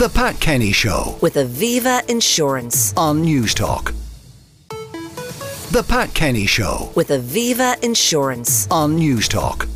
The Pat Kenny Show with Aviva Insurance. on Newstalk. The Pat Kenny Show With Aviva Insurance. on Newstalk.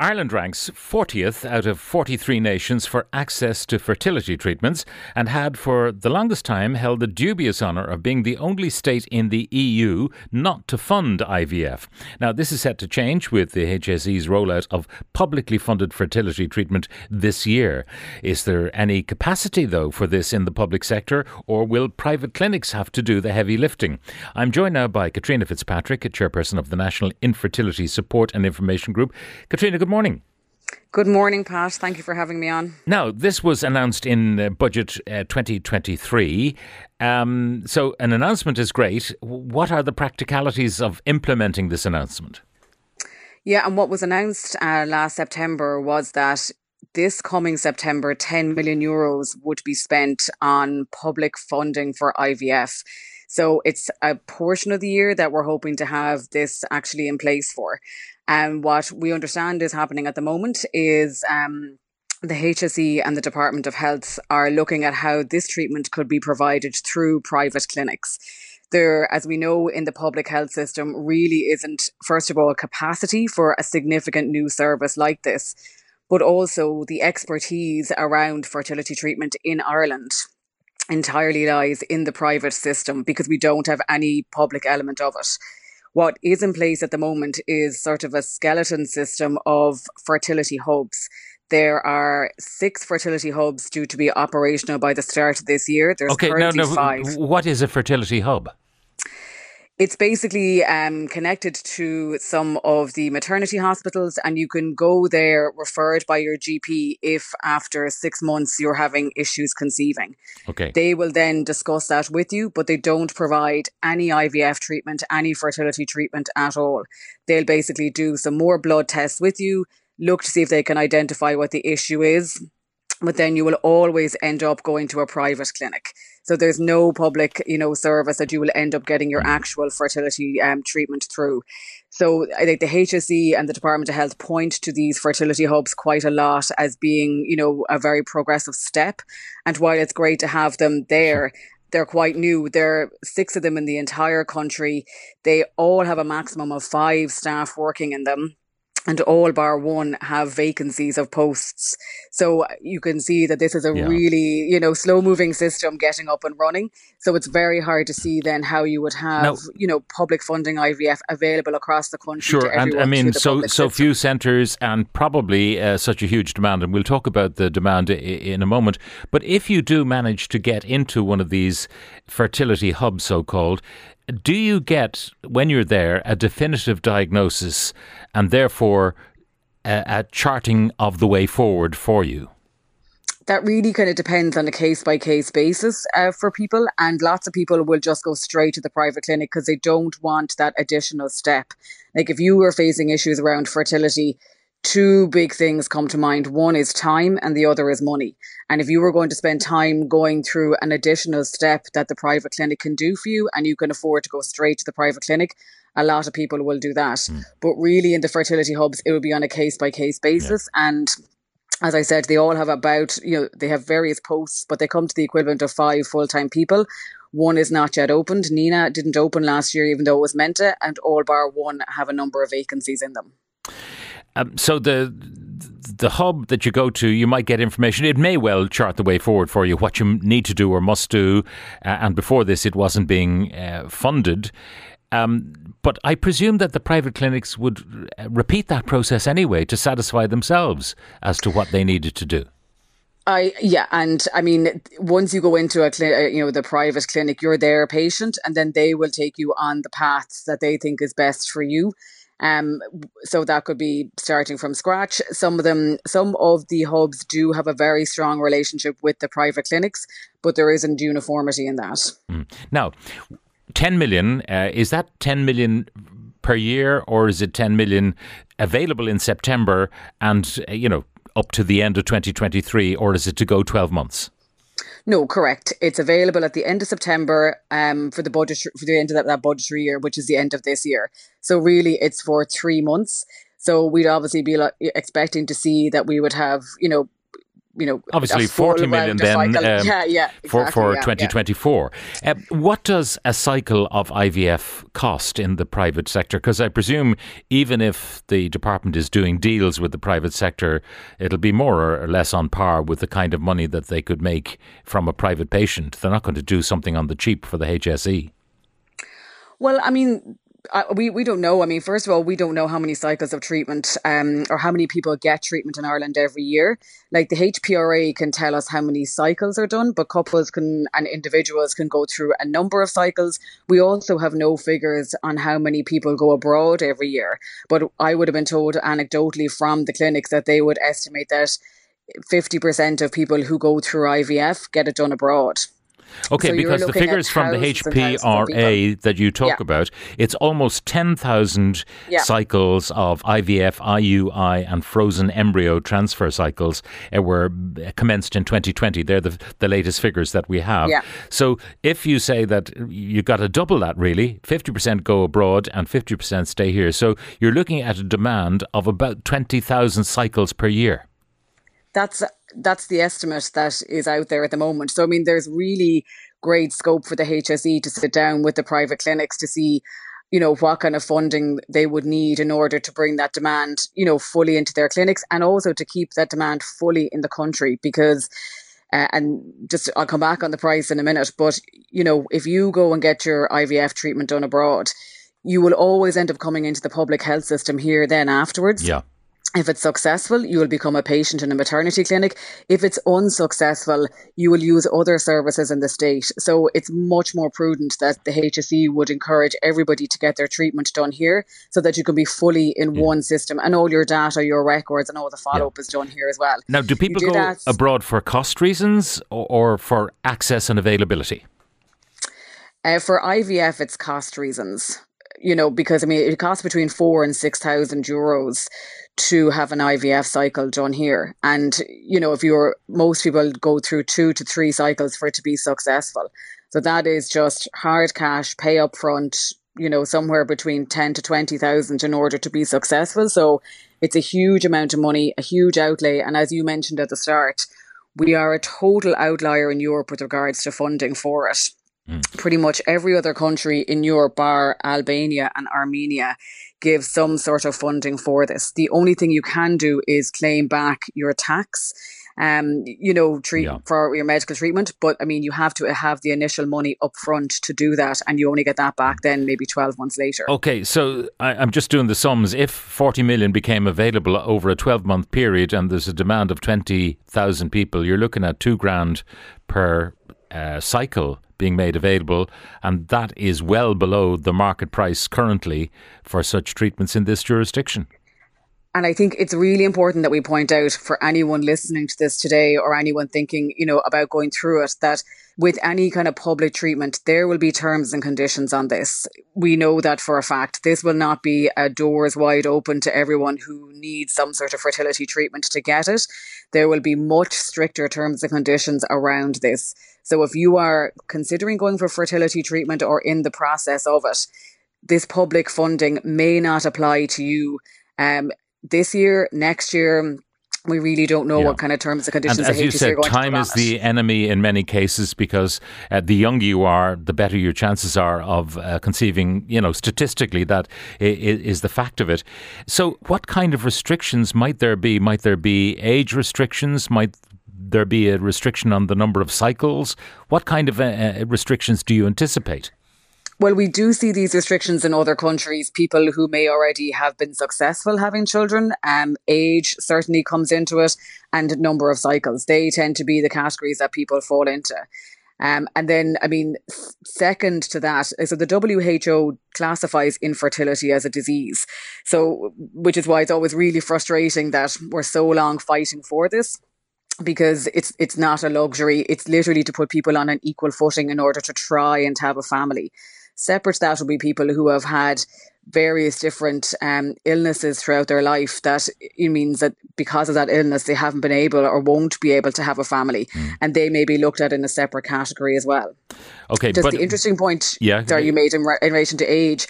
Ireland ranks 40th out of 43 nations for access to fertility treatments and had for the longest time held the dubious honour of being the only state in the EU not to fund IVF. Now, this is set to change with the HSE's rollout of publicly funded fertility treatment this year. Is there any capacity, though, for this in the public sector, or will private clinics have to do the heavy lifting? I'm joined now by Caitriona Fitzpatrick, chairperson of the National Infertility Support and Information Group. Caitriona, good morning. Good morning, Pat. Thank you for having me on. Now, this was announced in uh, Budget uh, 2023. Um, so, an announcement is great. What are the practicalities of implementing this announcement? Yeah, and what was announced uh, last September was that this coming September, 10 million euros would be spent on public funding for IVF. So it's a portion of the year that we're hoping to have this actually in place for. And what we understand is happening at the moment is um, the HSE and the Department of Health are looking at how this treatment could be provided through private clinics. There, as we know in the public health system, really isn't, first of all, capacity for a significant new service like this, but also the expertise around fertility treatment in Ireland entirely lies in the private system because we don't have any public element of it. What is in place at the moment is sort of a skeleton system of fertility hubs. There are six fertility hubs due to be operational by the start of this year. There's Okay, currently now, five. what is a fertility hub? It's basically um, connected to some of the maternity hospitals, and you can go there referred by your GP if after six months you're having issues conceiving. Okay. They will then discuss that with you, but they don't provide any IVF treatment, any fertility treatment at all. They'll basically do some more blood tests with you, look to see if they can identify what the issue is, but then you will always end up going to a private clinic. So there's no public, you know, service that you will end up getting your actual fertility um, treatment through. So I think the HSE and the Department of Health point to these fertility hubs quite a lot as being, you know, a very progressive step. And while it's great to have them there, they're quite new. There are six of them in the entire country. They all have a maximum of five staff working in them and all bar one have vacancies of posts. So you can see that this is a Yeah. really, you know, slow moving system getting up and running. So it's very hard to see then how you would have, Now- you know, public funding IVF available across the country. Sure, and I mean, so so system. few centres and probably uh, such a huge demand, and we'll talk about the demand i- in a moment. But if you do manage to get into one of these fertility hubs, so called, do you get when you're there a definitive diagnosis and therefore a, a charting of the way forward for you? that really kind of depends on a case by case basis uh, for people. And lots of people will just go straight to the private clinic because they don't want that additional step. Like if you were facing issues around fertility, two big things come to mind. One is time and the other is money. And if you were going to spend time going through an additional step that the private clinic can do for you and you can afford to go straight to the private clinic, a lot of people will do that. Hmm. But really in the fertility hubs, it will be on a case by case basis. And as I said, they all have about, you know, they have various posts, but they come to the equivalent of five full time people. One is not yet opened. Nenagh didn't open last year, even though it was meant to, and all bar one have a number of vacancies in them. Um, so the the hub that you go to, you might get information. It may well chart the way forward for you, what you need to do or must do. Uh, and before this, it wasn't being uh, funded. Um, but I presume that the private clinics would uh, repeat that process anyway to satisfy themselves as to what they needed to do. I yeah, and I mean, once you go into a cli- uh, you know the private clinic, you're their patient, and then they will take you on the paths that they think is best for you. Um, so that could be starting from scratch. Some of them, some of the hubs do have a very strong relationship with the private clinics, but there isn't uniformity in that. Now, 10 million, uh, is that 10 million per year or is it 10 million available in September and, uh, you know, up to the end of 2023 or is it to go 12 months? No, correct. It's available at the end of September um, for the budget for the end of that, that budgetary year, which is the end of this year. So really, it's for three months. So we'd obviously be like, expecting to see that we would have, you know, you know, obviously 40 million then um, yeah, yeah, exactly, for, for yeah, 2024. Uh, what does a cycle of IVF cost in the private sector? Because I presume even if the department is doing deals with the private sector, it'll be more or less on par with the kind of money that they could make from a private patient. They're not going to do something on the cheap for the HSE. Well, I mean, uh, we we don't know. I mean, first of all, we don't know how many cycles of treatment um, or how many people get treatment in Ireland every year. Like the HPRA can tell us how many cycles are done, but couples can and individuals can go through a number of cycles. We also have no figures on how many people go abroad every year. But I would have been told anecdotally from the clinics that they would estimate that 50% of people who go through IVF get it done abroad. Okay, so because the figures from the HPRA that you talk yeah. about, it's almost 10,000 yeah. cycles of IVF, IUI, and frozen embryo transfer cycles uh, were commenced in 2020. They're the, the latest figures that we have. Yeah. So if you say that you've got to double that, really, 50% go abroad and 50% stay here. So you're looking at a demand of about 20,000 cycles per year. That's that's the estimate that is out there at the moment. So I mean, there's really great scope for the HSE to sit down with the private clinics to see you know what kind of funding they would need in order to bring that demand you know fully into their clinics and also to keep that demand fully in the country because uh, and just I'll come back on the price in a minute but you know if you go and get your IVF treatment done abroad you will always end up coming into the public health system here then afterwards yeah if it's successful, you will become a patient in a maternity clinic. If it's unsuccessful, you will use other services in the state. So it's much more prudent that the HSE would encourage everybody to get their treatment done here so that you can be fully in yeah. one system and all your data, your records, and all the follow up yeah. is done here as well. Now, do people do go that, abroad for cost reasons or, or for access and availability? Uh, for IVF, it's cost reasons you know, because I mean, it costs between four and six thousand euros to have an IVF cycle done here. And, you know, if you're, most people go through two to three cycles for it to be successful. So that is just hard cash, pay up front, you know, somewhere between 10 to 20,000 in order to be successful. So it's a huge amount of money, a huge outlay. And as you mentioned at the start, we are a total outlier in Europe with regards to funding for it. Mm. Pretty much every other country in Europe, bar Albania and Armenia, give some sort of funding for this. The only thing you can do is claim back your tax. Um, you know, treat yeah. for your medical treatment, but I mean, you have to have the initial money up front to do that, and you only get that back then maybe twelve months later. Okay, so I, I'm just doing the sums. If forty million became available over a twelve month period, and there's a demand of twenty thousand people, you're looking at two grand per uh, cycle being made available, and that is well below the market price currently for such treatments in this jurisdiction. And I think it's really important that we point out for anyone listening to this today or anyone thinking, you know, about going through it that with any kind of public treatment, there will be terms and conditions on this. We know that for a fact. This will not be a doors wide open to everyone who needs some sort of fertility treatment to get it. There will be much stricter terms and conditions around this. So if you are considering going for fertility treatment or in the process of it, this public funding may not apply to you um, this year, next year. We really don't know yeah. what kind of terms and conditions. And as you said, time is the enemy in many cases because uh, the younger you are, the better your chances are of uh, conceiving. You know, statistically, that is the fact of it. So, what kind of restrictions might there be? Might there be age restrictions? Might there be a restriction on the number of cycles? What kind of uh, uh, restrictions do you anticipate? Well, we do see these restrictions in other countries. People who may already have been successful having children, um, age certainly comes into it, and number of cycles. They tend to be the categories that people fall into. Um, and then, I mean, second to that, so the WHO classifies infertility as a disease. So, which is why it's always really frustrating that we're so long fighting for this because it's it's not a luxury. It's literally to put people on an equal footing in order to try and have a family. Separate to that will be people who have had various different um, illnesses throughout their life that it means that because of that illness they haven't been able or won't be able to have a family mm. and they may be looked at in a separate category as well. Okay just but the interesting point yeah you made in, re- in relation to age.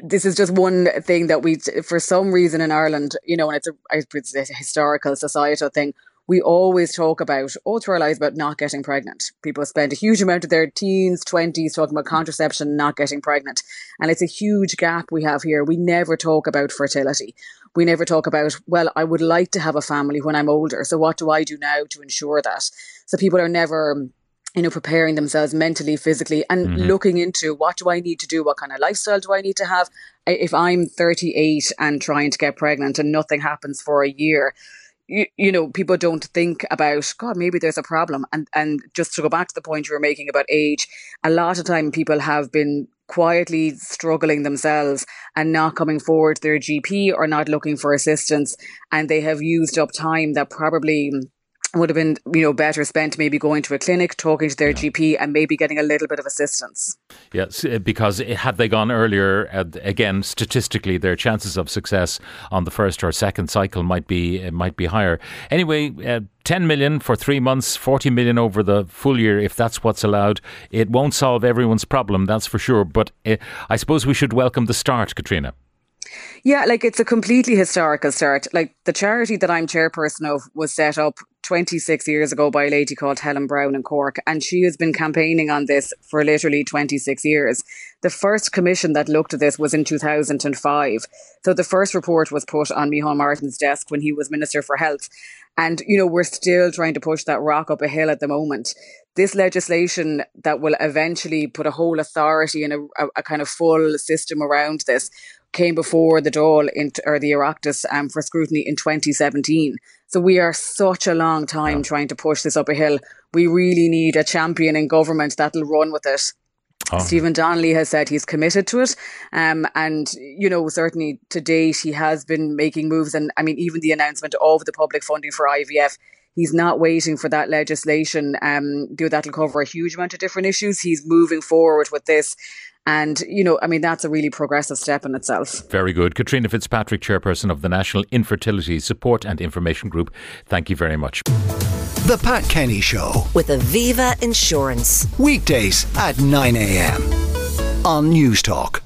This is just one thing that we for some reason in Ireland you know and it's a, it's a historical societal thing we always talk about, all through our lives, about not getting pregnant. People spend a huge amount of their teens, 20s talking about contraception, not getting pregnant. And it's a huge gap we have here. We never talk about fertility. We never talk about, well, I would like to have a family when I'm older. So what do I do now to ensure that? So people are never you know, preparing themselves mentally, physically, and mm-hmm. looking into what do I need to do? What kind of lifestyle do I need to have? If I'm 38 and trying to get pregnant and nothing happens for a year, you, you know, people don't think about, God, maybe there's a problem. And, and just to go back to the point you were making about age, a lot of time people have been quietly struggling themselves and not coming forward to their GP or not looking for assistance. And they have used up time that probably would have been, you know, better spent maybe going to a clinic, talking to their yeah. GP, and maybe getting a little bit of assistance. Yes, uh, because had they gone earlier, uh, again, statistically, their chances of success on the first or second cycle might be uh, might be higher. Anyway. Uh, 10 million for three months, 40 million over the full year, if that's what's allowed. It won't solve everyone's problem, that's for sure. But uh, I suppose we should welcome the start, Caitriona. Yeah, like it's a completely historical start. Like the charity that I'm chairperson of was set up 26 years ago by a lady called Helen Brown in Cork, and she has been campaigning on this for literally 26 years. The first commission that looked at this was in 2005. So the first report was put on Micheál Martin's desk when he was Minister for Health. And, you know, we're still trying to push that rock up a hill at the moment. This legislation that will eventually put a whole authority and a, a, a kind of full system around this came before the Dáil in, or the Oireachtas um, for scrutiny in 2017. So we are such a long time yeah. trying to push this up a hill. We really need a champion in government that'll run with it. Oh. Stephen Donnelly has said he's committed to it. Um, and, you know, certainly to date, he has been making moves. And I mean, even the announcement of the public funding for IVF, he's not waiting for that legislation. Um, do that'll cover a huge amount of different issues. He's moving forward with this. And, you know, I mean, that's a really progressive step in itself. Very good. Caitriona Fitzpatrick, Chairperson of the National Infertility Support and Information Group, thank you very much. The Pat Kenny Show with Aviva Insurance. Weekdays at 9 a.m. on Newstalk.